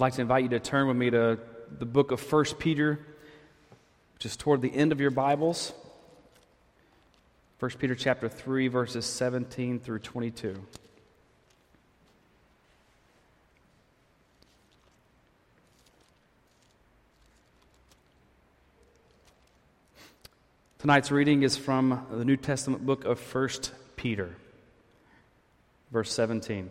I'd like to invite you to turn with me to the book of 1 Peter, which is toward the end of your Bibles. 1 Peter chapter 3 verses 17 through 22. Tonight's reading is from the New Testament book of 1 Peter, verse 17.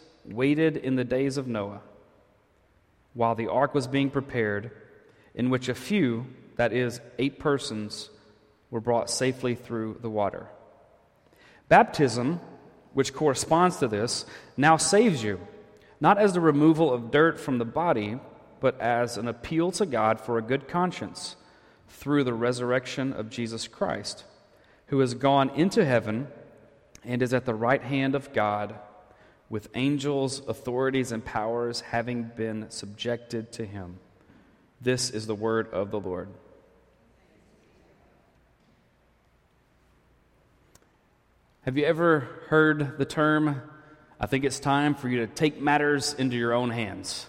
waited in the days of Noah while the ark was being prepared, in which a few, that is, eight persons, were brought safely through the water. Baptism, which corresponds to this, now saves you, not as the removal of dirt from the body, but as an appeal to God for a good conscience through the resurrection of Jesus Christ, who has gone into heaven and is at the right hand of God with angels, authorities, and powers having been subjected to him. This is the word of the Lord. Have you ever heard the term, I think it's time for you to take matters into your own hands?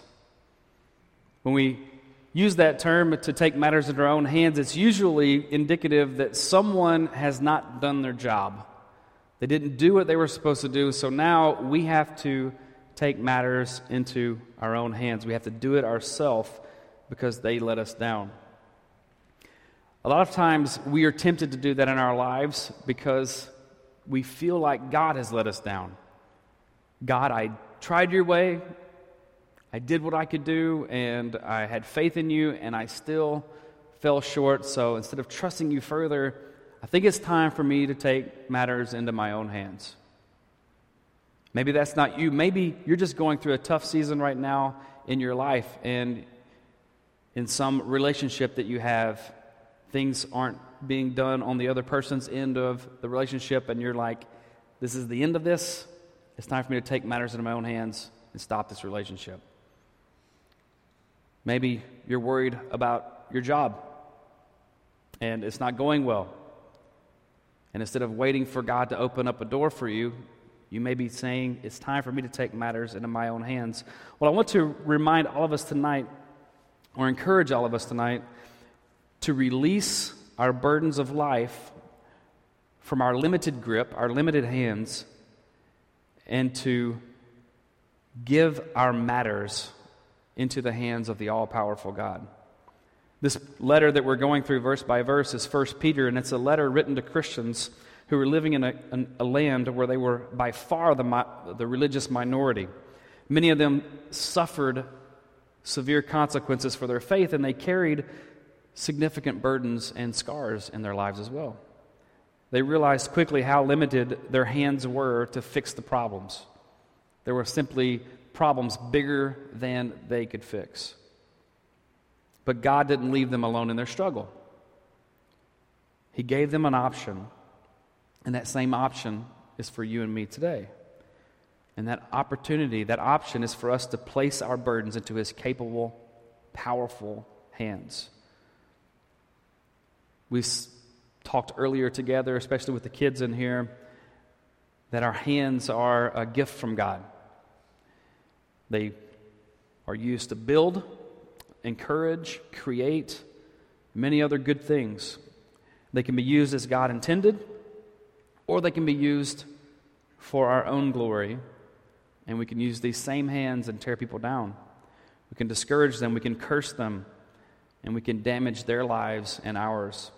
When we use that term to take matters into our own hands, it's usually indicative that someone has not done their job they didn't do what they were supposed to do, so now we have to take matters into our own hands. We have to do it ourselves because they let us down. A lot of times we are tempted to do that in our lives because we feel like God has let us down. God, I tried your way, I did what I could do, and I had faith in you, and I still fell short. So instead of trusting you further, I think it's time for me to take matters into my own hands. Maybe that's not you. Maybe you're just going through a tough season right now in your life and in some relationship that you have, things aren't being done on the other person's end of the relationship, and you're like, this is the end of this. It's time for me to take matters into my own hands and stop this relationship. Maybe you're worried about your job and it's not going well. And instead of waiting for God to open up a door for you, you may be saying, It's time for me to take matters into my own hands. Well, I want to remind all of us tonight, or encourage all of us tonight, to release our burdens of life from our limited grip, our limited hands, and to give our matters into the hands of the all powerful God. This letter that we're going through verse by verse is 1 Peter, and it's a letter written to Christians who were living in a, a land where they were by far the, the religious minority. Many of them suffered severe consequences for their faith, and they carried significant burdens and scars in their lives as well. They realized quickly how limited their hands were to fix the problems. There were simply problems bigger than they could fix. But God didn't leave them alone in their struggle. He gave them an option, and that same option is for you and me today. And that opportunity, that option is for us to place our burdens into His capable, powerful hands. We talked earlier together, especially with the kids in here, that our hands are a gift from God. They are used to build encourage, create, many other good things. They can be used as God intended, or they can be used for our own glory, and we can use these same hands and tear people down. We can discourage them, we can curse them, and we can damage their lives and ours.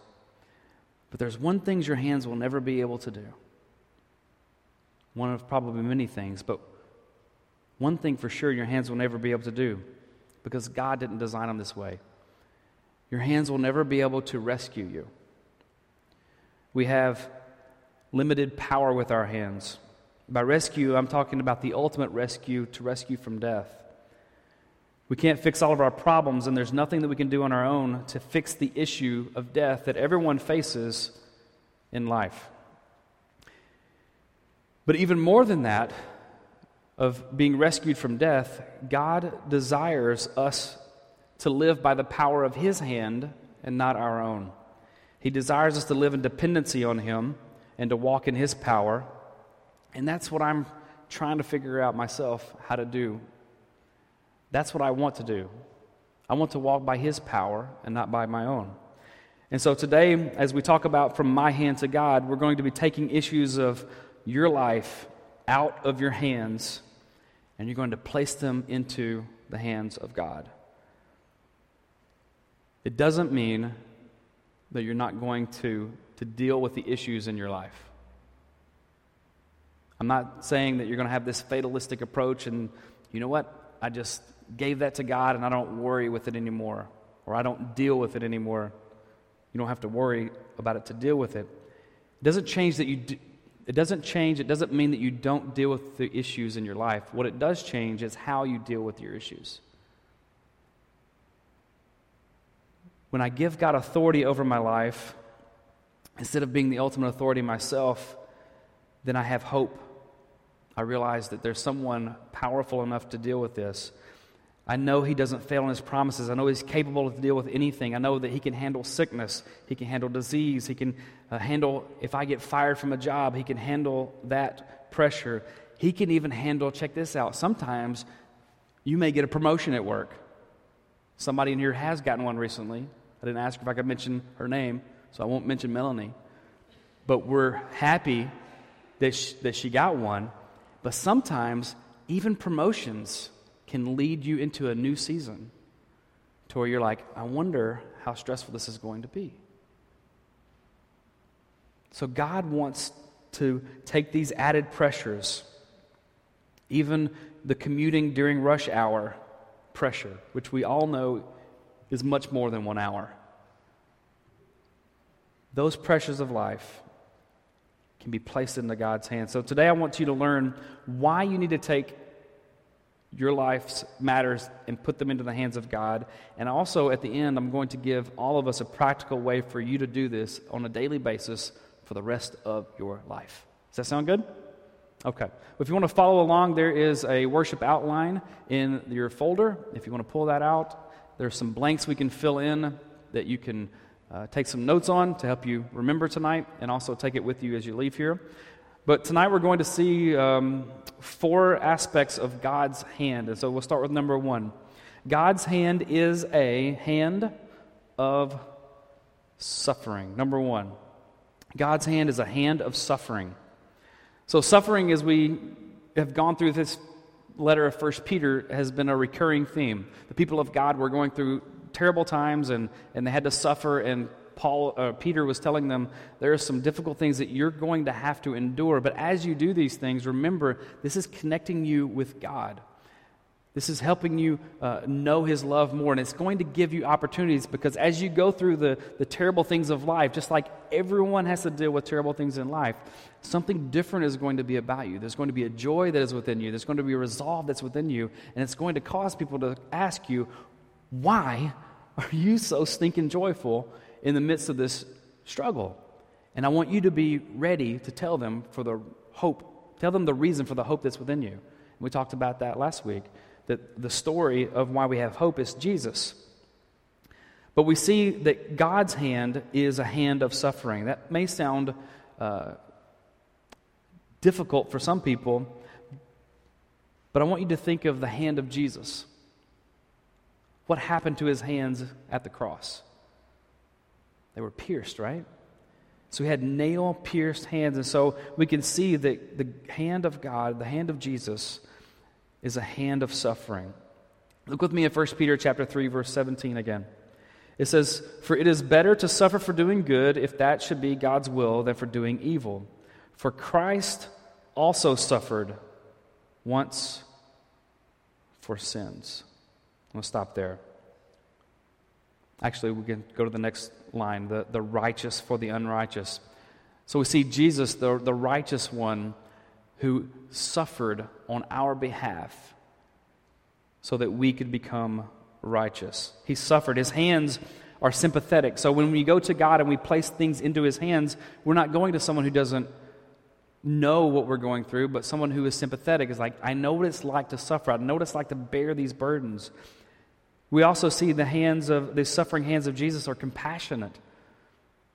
But there's one thing your hands will never be able to do. One of probably many things, but one thing for sure your hands will never be able to do because God didn't design them this way. Your hands will never be able to rescue you. We have limited power with our hands. By rescue, I'm talking about the ultimate rescue to rescue from death. We can't fix all of our problems, and there's nothing that we can do on our own to fix the issue of death that everyone faces in life. But even more than that, of being rescued from death, God desires us to live by the power of His hand and not our own. He desires us to live in dependency on Him and to walk in His power. And that's what I'm trying to figure out myself how to do. That's what I want to do. I want to walk by His power and not by my own. And so today, as we talk about from my hand to God, we're going to be taking issues of your life out of your hands and you're going to place them into the hands of God. It doesn't mean that you're not going to, to deal with the issues in your life. I'm not saying that you're going to have this fatalistic approach and, you know what, I just gave that to God and I don't worry with it anymore, or I don't deal with it anymore. You don't have to worry about it to deal with it. It doesn't change that you do, it doesn't change, it doesn't mean that you don't deal with the issues in your life. What it does change is how you deal with your issues. When I give God authority over my life, instead of being the ultimate authority myself, then I have hope. I realize that there's someone powerful enough to deal with this. I know he doesn't fail in his promises. I know he's capable to deal with anything. I know that he can handle sickness. He can handle disease. He can uh, handle, if I get fired from a job, he can handle that pressure. He can even handle, check this out, sometimes you may get a promotion at work. Somebody in here has gotten one recently. I didn't ask if I could mention her name, so I won't mention Melanie. But we're happy that she, that she got one. But sometimes, even promotions can lead you into a new season to where you're like, I wonder how stressful this is going to be. So, God wants to take these added pressures, even the commuting during rush hour pressure, which we all know is much more than one hour. Those pressures of life can be placed into God's hands. So today I want you to learn why you need to take your life's matters and put them into the hands of God. And also, at the end, I'm going to give all of us a practical way for you to do this on a daily basis for the rest of your life. Does that sound good? Okay. If you want to follow along, there is a worship outline in your folder. If you want to pull that out, there's some blanks we can fill in that you can uh, take some notes on to help you remember tonight and also take it with you as you leave here. But tonight we're going to see um, four aspects of God's hand. And so we'll start with number one God's hand is a hand of suffering. Number one, God's hand is a hand of suffering. So, suffering, as we have gone through this letter of First Peter, has been a recurring theme. The people of God were going through terrible times and, and they had to suffer, and Paul, uh, Peter was telling them there are some difficult things that you're going to have to endure. But as you do these things, remember this is connecting you with God. This is helping you uh, know His love more, and it's going to give you opportunities because as you go through the, the terrible things of life, just like everyone has to deal with terrible things in life, something different is going to be about you. There's going to be a joy that is within you, there's going to be a resolve that's within you, and it's going to cause people to ask you, Why are you so stinking joyful in the midst of this struggle. And I want you to be ready to tell them for the hope, tell them the reason for the hope that's within you. We talked about that last week, that the story of why we have hope is Jesus. But we see that God's hand is a hand of suffering. That may sound uh, difficult for some people, but I want you to think of the hand of Jesus. What happened to his hands at the cross? They were pierced, right? So he had nail pierced hands. And so we can see that the hand of God, the hand of Jesus, is a hand of suffering. Look with me at 1 Peter chapter 3, verse 17 again. It says, For it is better to suffer for doing good, if that should be God's will, than for doing evil. For Christ also suffered once for sins. I'm going to stop there. Actually, we can go to the next line the, the righteous for the unrighteous. So we see Jesus, the, the righteous one, who suffered on our behalf so that we could become righteous. He suffered. His hands are sympathetic. So when we go to God and we place things into His hands, we're not going to someone who doesn't know what we're going through, but someone who is sympathetic is like, I know what it's like to suffer. I know what it's like to bear these burdens. We also see the hands of the suffering hands of Jesus are compassionate.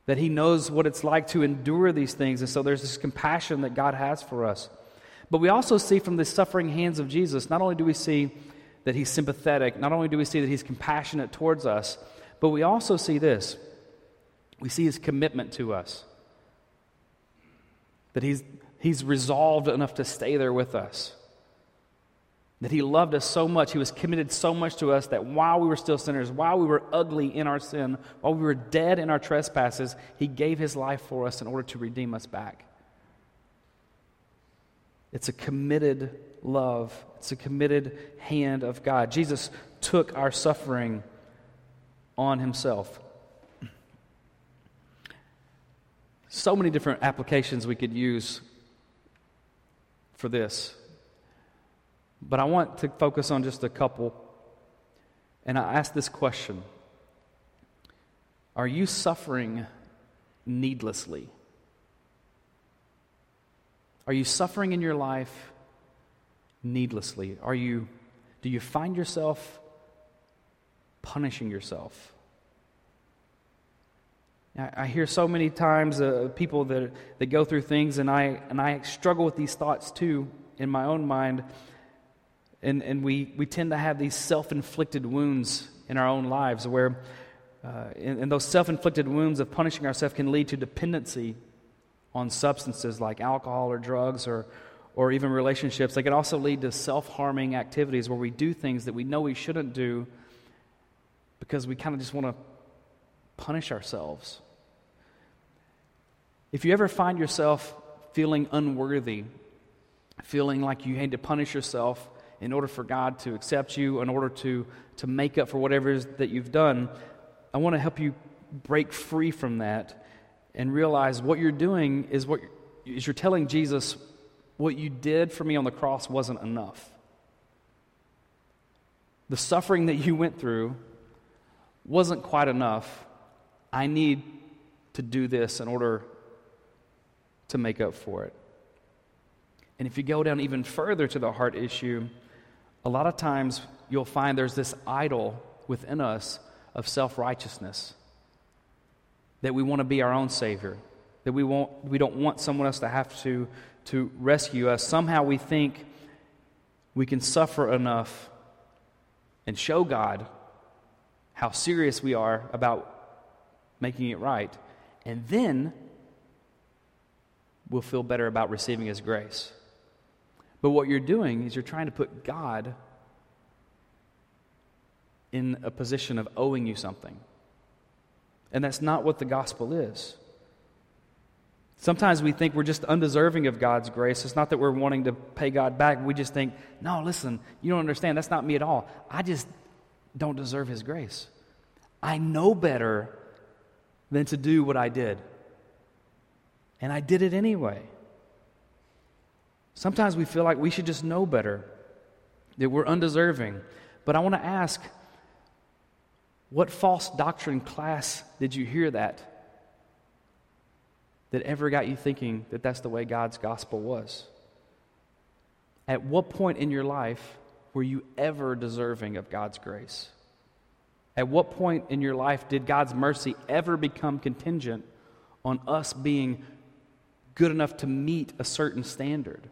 That he knows what it's like to endure these things. And so there's this compassion that God has for us. But we also see from the suffering hands of Jesus, not only do we see that he's sympathetic, not only do we see that he's compassionate towards us, but we also see this. We see his commitment to us. That he's, he's resolved enough to stay there with us. That he loved us so much, he was committed so much to us that while we were still sinners, while we were ugly in our sin, while we were dead in our trespasses, he gave his life for us in order to redeem us back. It's a committed love, it's a committed hand of God. Jesus took our suffering on himself. So many different applications we could use for this. But I want to focus on just a couple. And I ask this question Are you suffering needlessly? Are you suffering in your life needlessly? Are you, do you find yourself punishing yourself? I, hear so many times uh, people that, that go through things, and I, and I struggle with these thoughts too in my own mind. And, and we, we tend to have these self inflicted wounds in our own lives where, uh, and, and those self inflicted wounds of punishing ourselves can lead to dependency on substances like alcohol or drugs or, or even relationships. They can also lead to self harming activities where we do things that we know we shouldn't do because we kind of just want to punish ourselves. If you ever find yourself feeling unworthy, feeling like you had to punish yourself in order for God to accept you, in order to, to make up for whatever it is that you've done, I want to help you break free from that and realize what you're doing is what is you're telling Jesus what you did for me on the cross wasn't enough. The suffering that you went through wasn't quite enough. I need to do this in order to make up for it. And if you go down even further to the heart issue, a lot of times you'll find there's this idol within us of self righteousness that we want to be our own Savior, that we, won't, we don't want someone else to have to, to rescue us. Somehow we think we can suffer enough and show God how serious we are about making it right, and then we'll feel better about receiving His grace. But what you're doing is you're trying to put God in a position of owing you something. And that's not what the gospel is. Sometimes we think we're just undeserving of God's grace. It's not that we're wanting to pay God back. We just think, no, listen, you don't understand. That's not me at all. I just don't deserve His grace. I know better than to do what I did. And I did it anyway. Sometimes we feel like we should just know better, that we're undeserving. But I want to ask what false doctrine class did you hear that? That ever got you thinking that that's the way God's gospel was? At what point in your life were you ever deserving of God's grace? At what point in your life did God's mercy ever become contingent on us being good enough to meet a certain standard?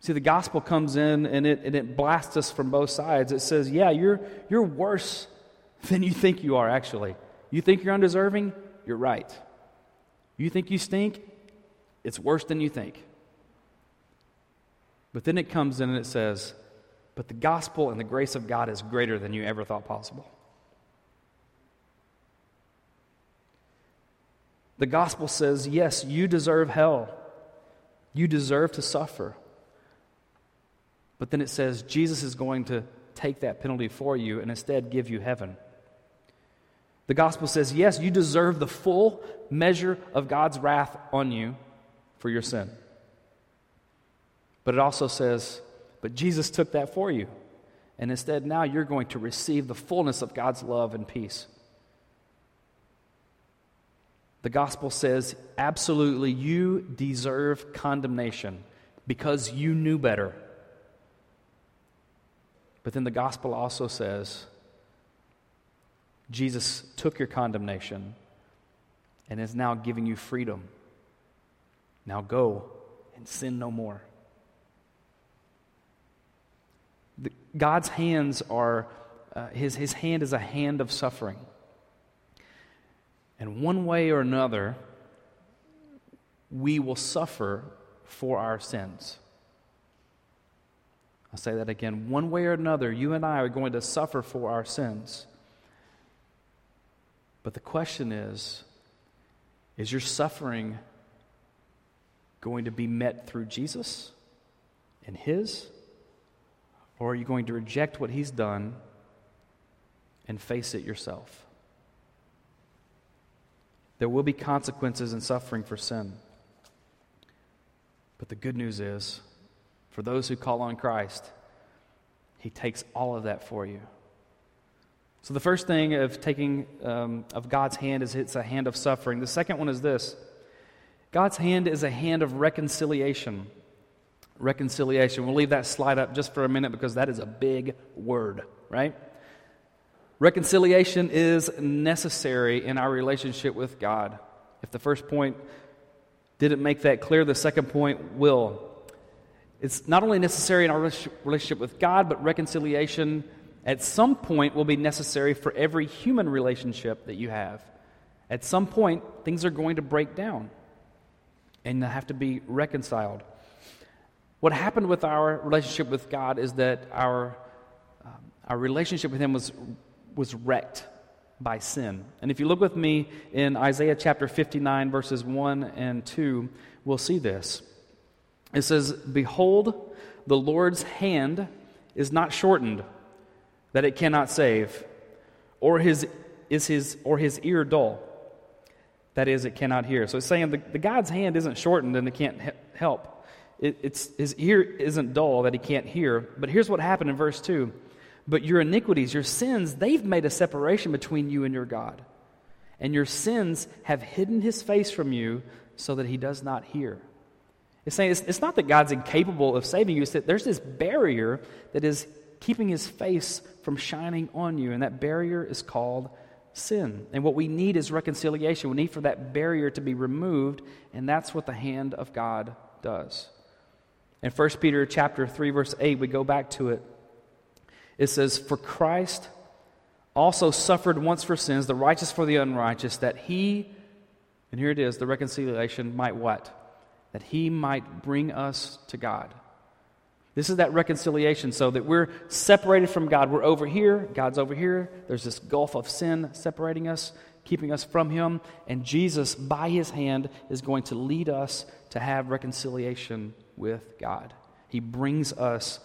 See, the gospel comes in and it, and it blasts us from both sides. It says, yeah, you're, you're worse than you think you are, actually. You think you're undeserving? You're right. You think you stink? It's worse than you think. But then it comes in and it says, But the gospel and the grace of God is greater than you ever thought possible. The gospel says, Yes, you deserve hell. You deserve to suffer. But then it says, Jesus is going to take that penalty for you and instead give you heaven. The gospel says, yes, you deserve the full measure of God's wrath on you for your sin. But it also says, but Jesus took that for you. And instead, now you're going to receive the fullness of God's love and peace. The gospel says, absolutely, you deserve condemnation because you knew better. But then the gospel also says, Jesus took your condemnation and is now giving you freedom. Now go and sin no more. The, God's hands are, uh, his, his hand is a hand of suffering. And one way or another, we will suffer for our sins. I'll say that again. One way or another, you and I are going to suffer for our sins. But the question is is your suffering going to be met through Jesus and His? Or are you going to reject what He's done and face it yourself? There will be consequences and suffering for sin. But the good news is, for those who call on Christ, He takes all of that for you. So, the first thing of taking um, of God's hand is it's a hand of suffering. The second one is this God's hand is a hand of reconciliation. Reconciliation. We'll leave that slide up just for a minute because that is a big word, right? Reconciliation is necessary in our relationship with God. If the first point didn't make that clear, the second point will. It's not only necessary in our relationship with God, but reconciliation at some point will be necessary for every human relationship that you have. At some point, things are going to break down and have to be reconciled. What happened with our relationship with God is that our, um, our relationship with Him was, was wrecked by sin. And if you look with me in Isaiah chapter 59, verses 1 and 2, we'll see this. It says, Behold, the Lord's hand is not shortened that it cannot save, or his, is his, or his ear dull, that is, it cannot hear. So it's saying the, the God's hand isn't shortened and it can't he- help. It, it's, his ear isn't dull that he can't hear. But here's what happened in verse 2 But your iniquities, your sins, they've made a separation between you and your God. And your sins have hidden his face from you so that he does not hear. It's saying it's, it's not that God's incapable of saving you, it's that there's this barrier that is keeping his face from shining on you. And that barrier is called sin. And what we need is reconciliation. We need for that barrier to be removed, and that's what the hand of God does. In 1 Peter chapter 3 verse 8, we go back to it. It says, "For Christ also suffered once for sins, the righteous for the unrighteous, that he and here it is, the reconciliation might what? That he might bring us to God. This is that reconciliation so that we're separated from God. We're over here, God's over here. There's this gulf of sin separating us, keeping us from Him. And Jesus, by His hand, is going to lead us to have reconciliation with God. He brings us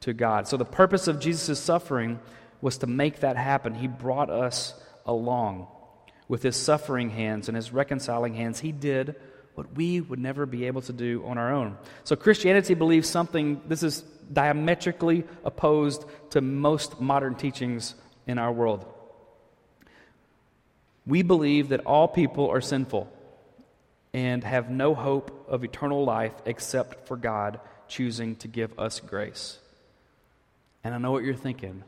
to God. So the purpose of Jesus' suffering was to make that happen. He brought us along with His suffering hands and His reconciling hands. He did what we would never be able to do on our own. So Christianity believes something, this is diametrically opposed to most modern teachings in our world. We believe that all people are sinful and have no hope of eternal life except for God choosing to give us grace. And I know what you're thinking.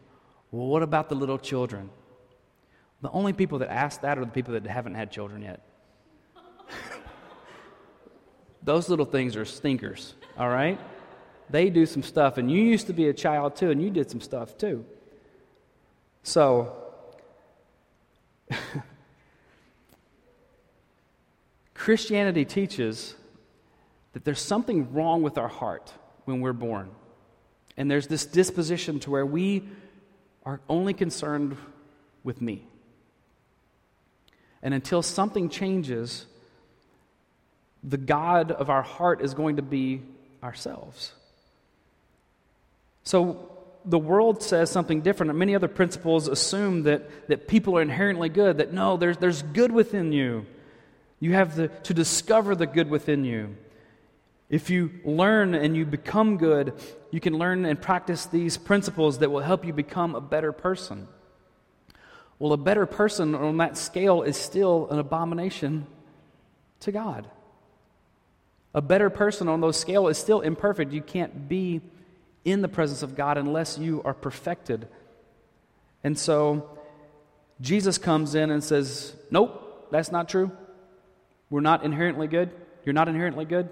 Well, what about the little children? The only people that ask that are the people that haven't had children yet. Those little things are stinkers, all right? They do some stuff, and you used to be a child too, and you did some stuff too. So, Christianity teaches that there's something wrong with our heart when we're born. And there's this disposition to where we are only concerned with me. And until something changes, the God of our heart is going to be ourselves. So the world says something different. Many other principles assume that, that people are inherently good, that no, there's, there's good within you. You have the, to discover the good within you. If you learn and you become good, you can learn and practice these principles that will help you become a better person. Well, a better person on that scale is still an abomination to God. A better person on those scale is still imperfect. You can't be in the presence of God unless you are perfected. And so Jesus comes in and says, Nope, that's not true. We're not inherently good. You're not inherently good.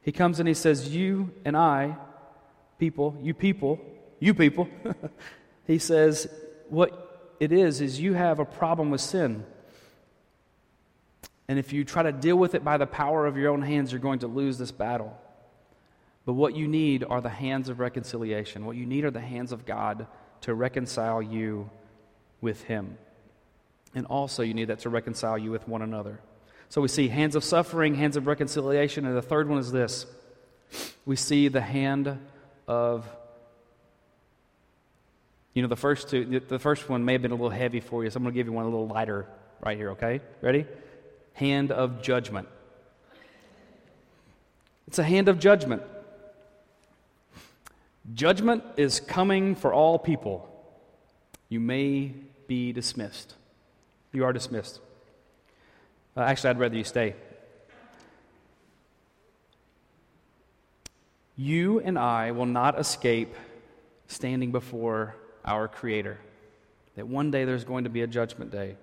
He comes and he says, You and I, people, you people, you people, he says, What it is, is you have a problem with sin. And if you try to deal with it by the power of your own hands, you're going to lose this battle. But what you need are the hands of reconciliation. What you need are the hands of God to reconcile you with Him. And also, you need that to reconcile you with one another. So we see hands of suffering, hands of reconciliation, and the third one is this we see the hand of you know the first two the first one may have been a little heavy for you so i'm going to give you one a little lighter right here okay ready hand of judgment. It's a hand of judgment. Judgment is coming for all people. You may be dismissed. You are dismissed. Uh, actually, I'd rather you stay. You and I will not escape standing before our Creator. That one day there's going to be a judgment day.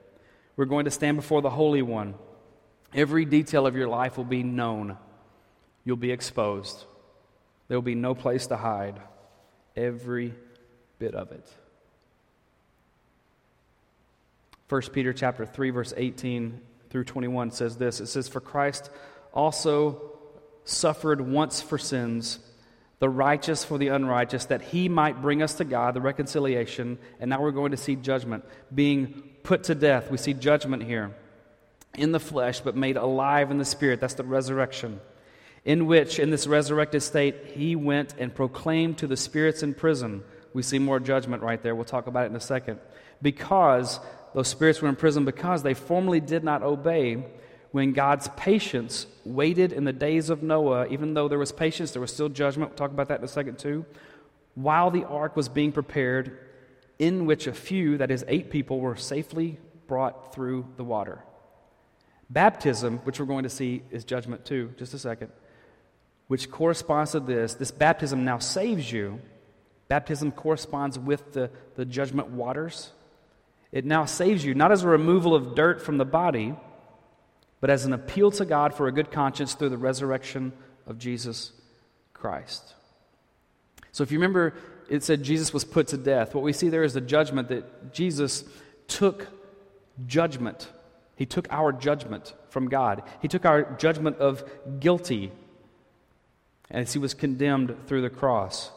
We're going to stand before the Holy One. Every detail of your life will be known. You'll be exposed. There will be no place to hide. Every bit of it. 1 Peter chapter 3 verse 18 through 21 says this. It says for Christ also suffered once for sins, the righteous for the unrighteous, that he might bring us to God, the reconciliation, and now we're going to see judgment being put to death. We see judgment here in the flesh, but made alive in the spirit. That's the resurrection. In which, in this resurrected state, he went and proclaimed to the spirits in prison. We see more judgment right there. We'll talk about it in a second. Because those spirits were in prison, because they formerly did not obey when God's patience waited in the days of Noah, even though there was patience, there was still judgment. We'll talk about that in a second, too. While the ark was being prepared, in which a few, that is, eight people, were safely brought through the water. Baptism, which we're going to see, is judgment too, just a second, which corresponds to this. This baptism now saves you. Baptism corresponds with the, the judgment waters. It now saves you, not as a removal of dirt from the body, but as an appeal to God for a good conscience through the resurrection of Jesus Christ. So if you remember, it said Jesus was put to death. What we see there is the judgment that Jesus took judgment he took our judgment from God. He took our judgment of guilty as he was condemned through the cross.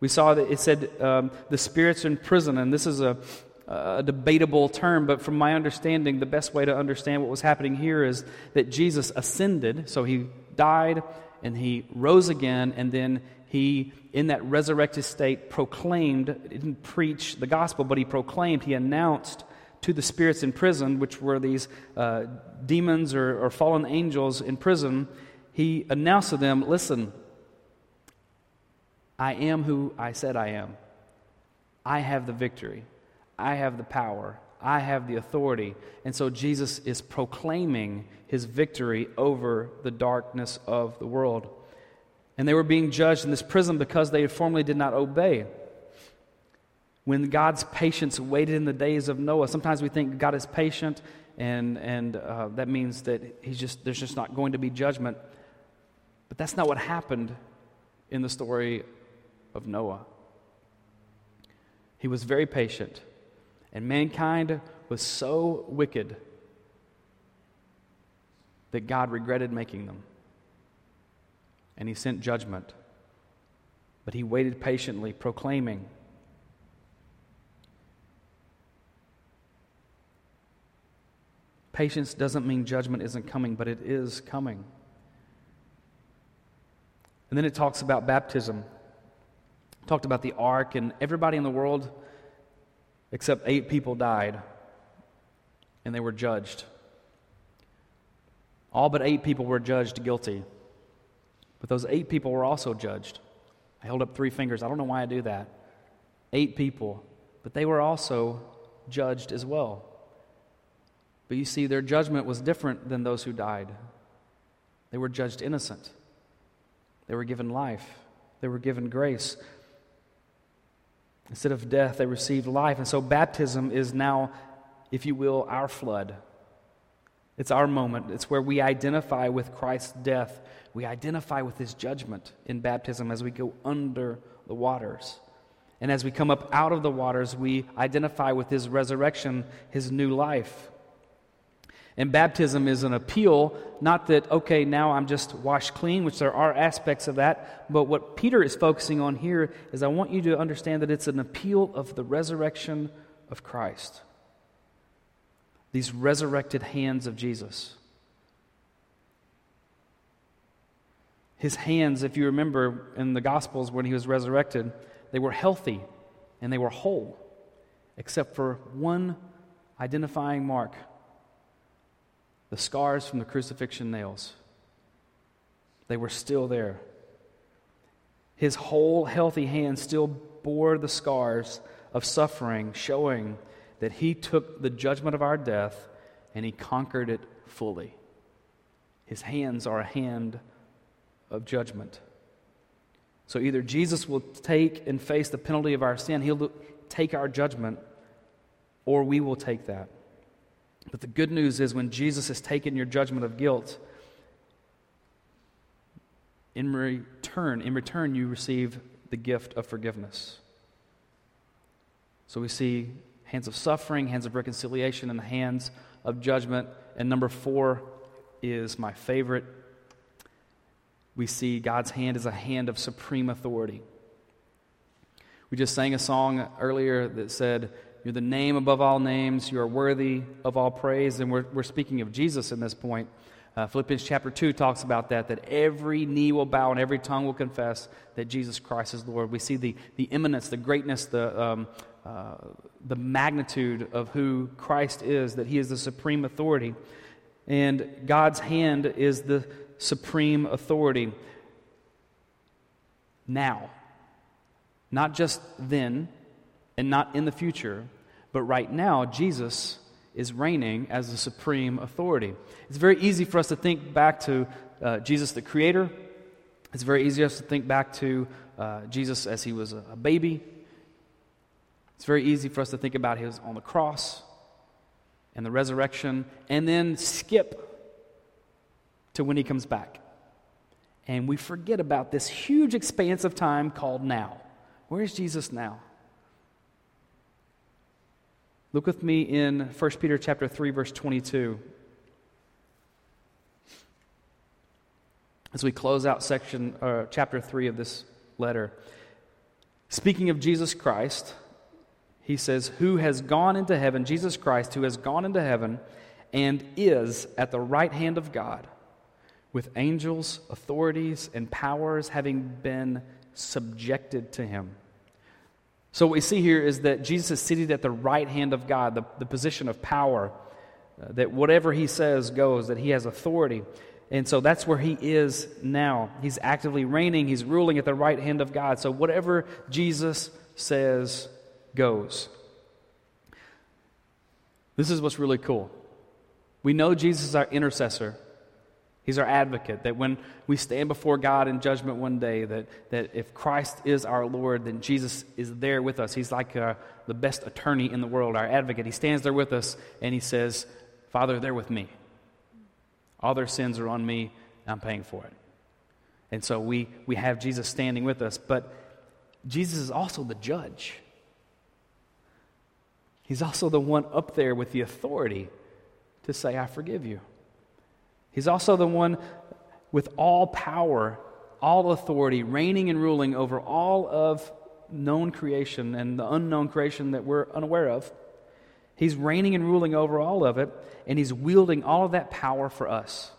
We saw that it said um, the spirits in prison, and this is a, a debatable term, but from my understanding, the best way to understand what was happening here is that Jesus ascended, so he died and he rose again, and then he, in that resurrected state, proclaimed, didn't preach the gospel, but he proclaimed, he announced to the spirits in prison, which were these uh, demons or, or fallen angels in prison, he announced to them, Listen, I am who I said I am. I have the victory. I have the power. I have the authority. And so Jesus is proclaiming his victory over the darkness of the world. And they were being judged in this prison because they formerly did not obey when God's patience waited in the days of Noah. Sometimes we think God is patient, and, and uh, that means that he's just, there's just not going to be judgment. But that's not what happened in the story of Noah. He was very patient, and mankind was so wicked that God regretted making them. And he sent judgment. But he waited patiently, proclaiming, Patience doesn't mean judgment isn't coming, but it is coming. And then it talks about baptism. It talked about the ark, and everybody in the world except eight people died, and they were judged. All but eight people were judged guilty. But those eight people were also judged. I held up three fingers. I don't know why I do that. Eight people, but they were also judged as well. But you see, their judgment was different than those who died. They were judged innocent, they were given life, they were given grace. Instead of death, they received life. And so baptism is now, if you will, our flood. It's our moment. It's where we identify with Christ's death. We identify with his judgment in baptism as we go under the waters. And as we come up out of the waters, we identify with his resurrection, his new life. And baptism is an appeal, not that, okay, now I'm just washed clean, which there are aspects of that, but what Peter is focusing on here is I want you to understand that it's an appeal of the resurrection of Christ. These resurrected hands of Jesus. His hands, if you remember in the Gospels when he was resurrected, they were healthy and they were whole, except for one identifying mark the scars from the crucifixion nails. They were still there. His whole healthy hand still bore the scars of suffering, showing that he took the judgment of our death and he conquered it fully. His hands are a hand of judgment. So either Jesus will take and face the penalty of our sin, he'll take our judgment, or we will take that. But the good news is when Jesus has taken your judgment of guilt, in return, in return, you receive the gift of forgiveness. So we see hands of suffering, hands of reconciliation, and the hands of judgment. And number four is my favorite. We see God's hand as a hand of supreme authority. We just sang a song earlier that said, you're the name above all names. You are worthy of all praise. And we're, we're speaking of Jesus in this point. Uh, Philippians chapter 2 talks about that, that every knee will bow and every tongue will confess that Jesus Christ is Lord. We see the, the imminence, the greatness, the, um, uh, the magnitude of who Christ is, that he is the supreme authority. And God's hand is the supreme authority now. Not just then and not in the future, but right now, Jesus is reigning as the supreme authority. It's very easy for us to think back to uh, Jesus the Creator. It's very easy for us to think back to uh, Jesus as he was a, a baby. It's very easy for us to think about his on the cross and the resurrection, and then skip to when he comes back. And we forget about this huge expanse of time called now. Where is Jesus now? Look with me in 1 Peter chapter 3 verse 22. As we close out section uh, chapter 3 of this letter. Speaking of Jesus Christ, he says, "Who has gone into heaven, Jesus Christ, who has gone into heaven and is at the right hand of God, with angels, authorities, and powers having been subjected to him." So, what we see here is that Jesus is seated at the right hand of God, the, the position of power, uh, that whatever he says goes, that he has authority. And so that's where he is now. He's actively reigning, he's ruling at the right hand of God. So, whatever Jesus says goes. This is what's really cool. We know Jesus is our intercessor. He's our advocate, that when we stand before God in judgment one day, that, that if Christ is our Lord, then Jesus is there with us. He's like uh, the best attorney in the world, our advocate. He stands there with us and he says, Father, they're with me. All their sins are on me, I'm paying for it. And so we, we have Jesus standing with us, but Jesus is also the judge. He's also the one up there with the authority to say, I forgive you. He's also the one with all power, all authority, reigning and ruling over all of known creation and the unknown creation that we're unaware of. He's reigning and ruling over all of it, and He's wielding all of that power for us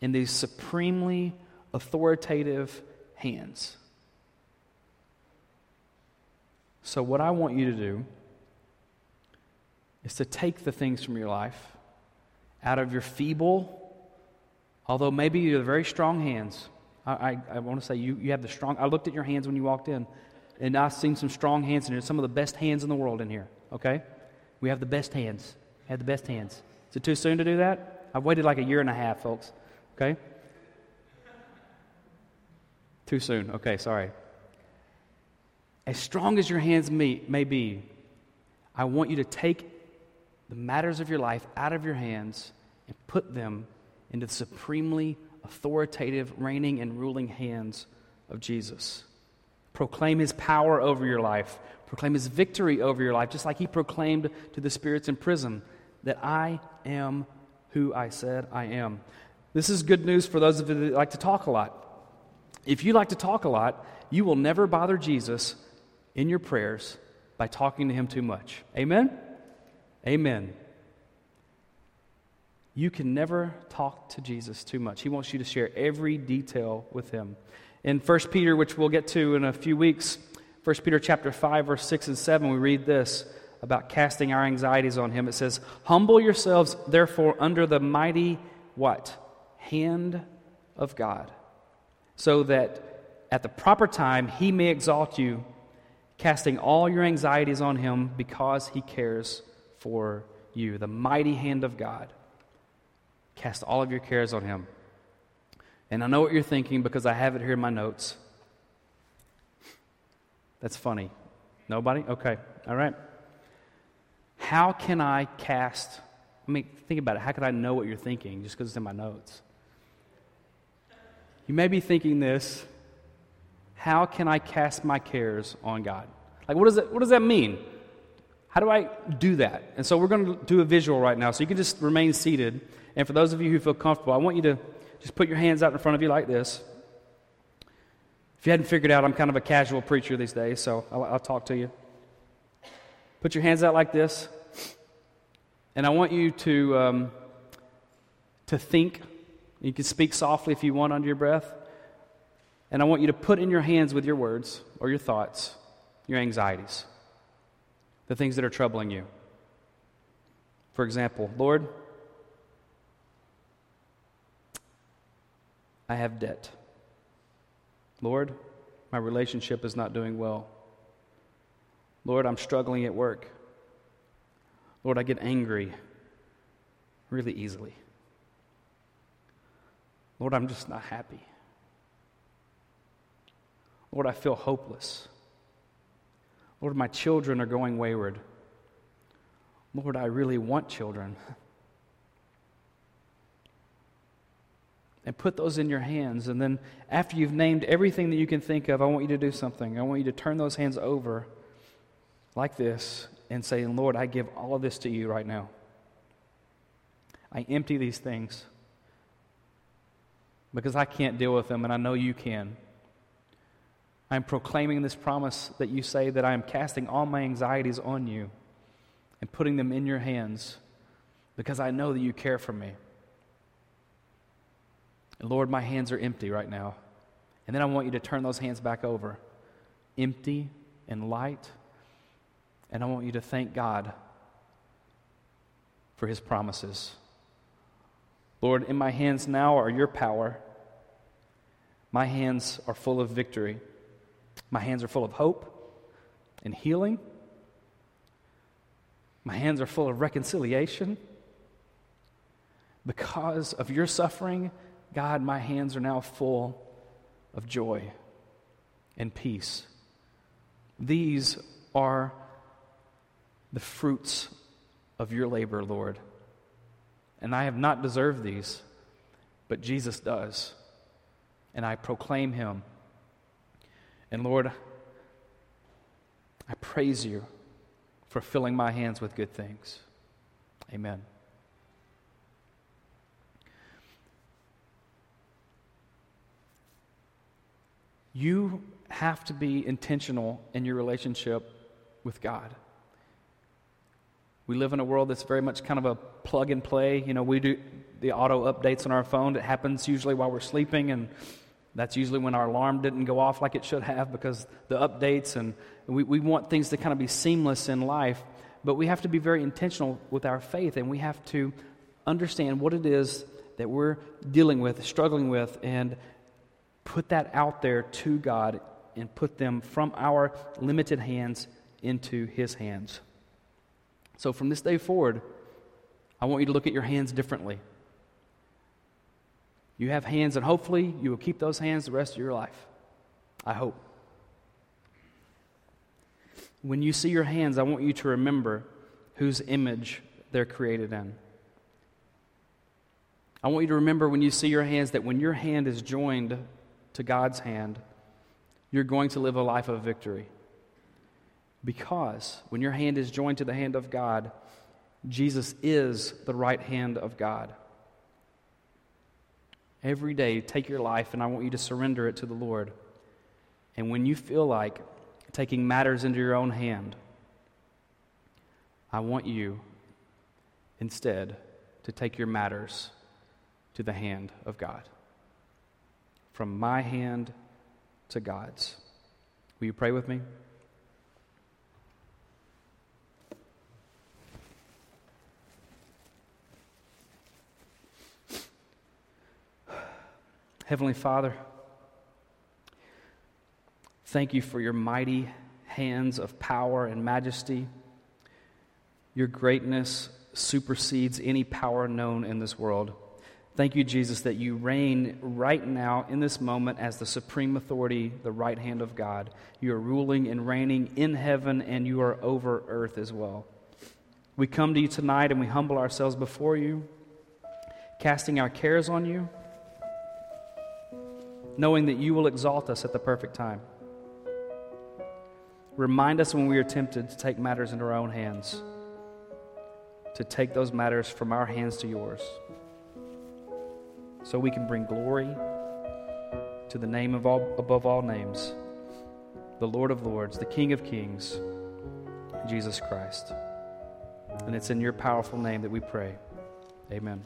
in these supremely authoritative hands. So, what I want you to do is to take the things from your life out of your feeble, although maybe you have very strong hands. I, I, I want to say you, you have the strong. I looked at your hands when you walked in, and I've seen some strong hands in here, some of the best hands in the world in here, okay? We have the best hands. Have the best hands. Is it too soon to do that? I've waited like a year and a half, folks, okay? Too soon. Okay, sorry. As strong as your hands may, may be, I want you to take the matters of your life out of your hands and put them into the supremely authoritative, reigning, and ruling hands of Jesus. Proclaim his power over your life. Proclaim his victory over your life, just like he proclaimed to the spirits in prison that I am who I said I am. This is good news for those of you that like to talk a lot. If you like to talk a lot, you will never bother Jesus in your prayers by talking to him too much. Amen? Amen. You can never talk to Jesus too much. He wants you to share every detail with him. In 1 Peter, which we'll get to in a few weeks, 1 Peter chapter 5, verse 6 and 7, we read this about casting our anxieties on him. It says, Humble yourselves, therefore, under the mighty what? Hand of God, so that at the proper time he may exalt you casting all your anxieties on him because he cares for you. The mighty hand of God. Cast all of your cares on him. And I know what you're thinking because I have it here in my notes. That's funny. Nobody? Okay. All right. How can I cast? I mean, think about it. How can I know what you're thinking just because it's in my notes? You may be thinking this how can I cast my cares on God? Like, what does that, what does that mean? How do I do that? And so we're going to do a visual right now. So you can just remain seated. And for those of you who feel comfortable, I want you to just put your hands out in front of you like this. If you hadn't figured out, I'm kind of a casual preacher these days, so I'll, I'll talk to you. Put your hands out like this. And I want you to, um, to think. You can speak softly if you want under your breath. And I want you to put in your hands with your words or your thoughts, your anxieties, the things that are troubling you. For example, Lord, I have debt. Lord, my relationship is not doing well. Lord, I'm struggling at work. Lord, I get angry really easily. Lord, I'm just not happy. Lord, I feel hopeless. Lord, my children are going wayward. Lord, I really want children. And put those in your hands. And then, after you've named everything that you can think of, I want you to do something. I want you to turn those hands over like this and say, Lord, I give all of this to you right now. I empty these things because I can't deal with them, and I know you can. I'm proclaiming this promise that you say that I am casting all my anxieties on you and putting them in your hands because I know that you care for me. And Lord, my hands are empty right now. And then I want you to turn those hands back over, empty and light. And I want you to thank God for his promises. Lord, in my hands now are your power. My hands are full of victory. My hands are full of hope and healing. My hands are full of reconciliation. Because of your suffering, God, my hands are now full of joy and peace. These are the fruits of your labor, Lord. And I have not deserved these, but Jesus does. And I proclaim him and Lord, I praise you for filling my hands with good things. Amen. You have to be intentional in your relationship with God. We live in a world that's very much kind of a plug and play. You know, we do the auto updates on our phone. It happens usually while we're sleeping and that's usually when our alarm didn't go off like it should have because the updates, and we, we want things to kind of be seamless in life. But we have to be very intentional with our faith, and we have to understand what it is that we're dealing with, struggling with, and put that out there to God and put them from our limited hands into His hands. So from this day forward, I want you to look at your hands differently. You have hands, and hopefully you will keep those hands the rest of your life. I hope. When you see your hands, I want you to remember whose image they're created in. I want you to remember when you see your hands that when your hand is joined to God's hand, you're going to live a life of victory. Because when your hand is joined to the hand of God, Jesus is the right hand of God. Every day, take your life, and I want you to surrender it to the Lord. And when you feel like taking matters into your own hand, I want you instead to take your matters to the hand of God. From my hand to God's. Will you pray with me? Heavenly Father, thank you for your mighty hands of power and majesty. Your greatness supersedes any power known in this world. Thank you, Jesus, that you reign right now in this moment as the supreme authority, the right hand of God. You are ruling and reigning in heaven, and you are over earth as well. We come to you tonight and we humble ourselves before you, casting our cares on you knowing that you will exalt us at the perfect time. Remind us when we are tempted to take matters into our own hands, to take those matters from our hands to yours, so we can bring glory to the name of all, above all names, the Lord of Lords, the King of Kings, Jesus Christ. And it's in your powerful name that we pray. Amen.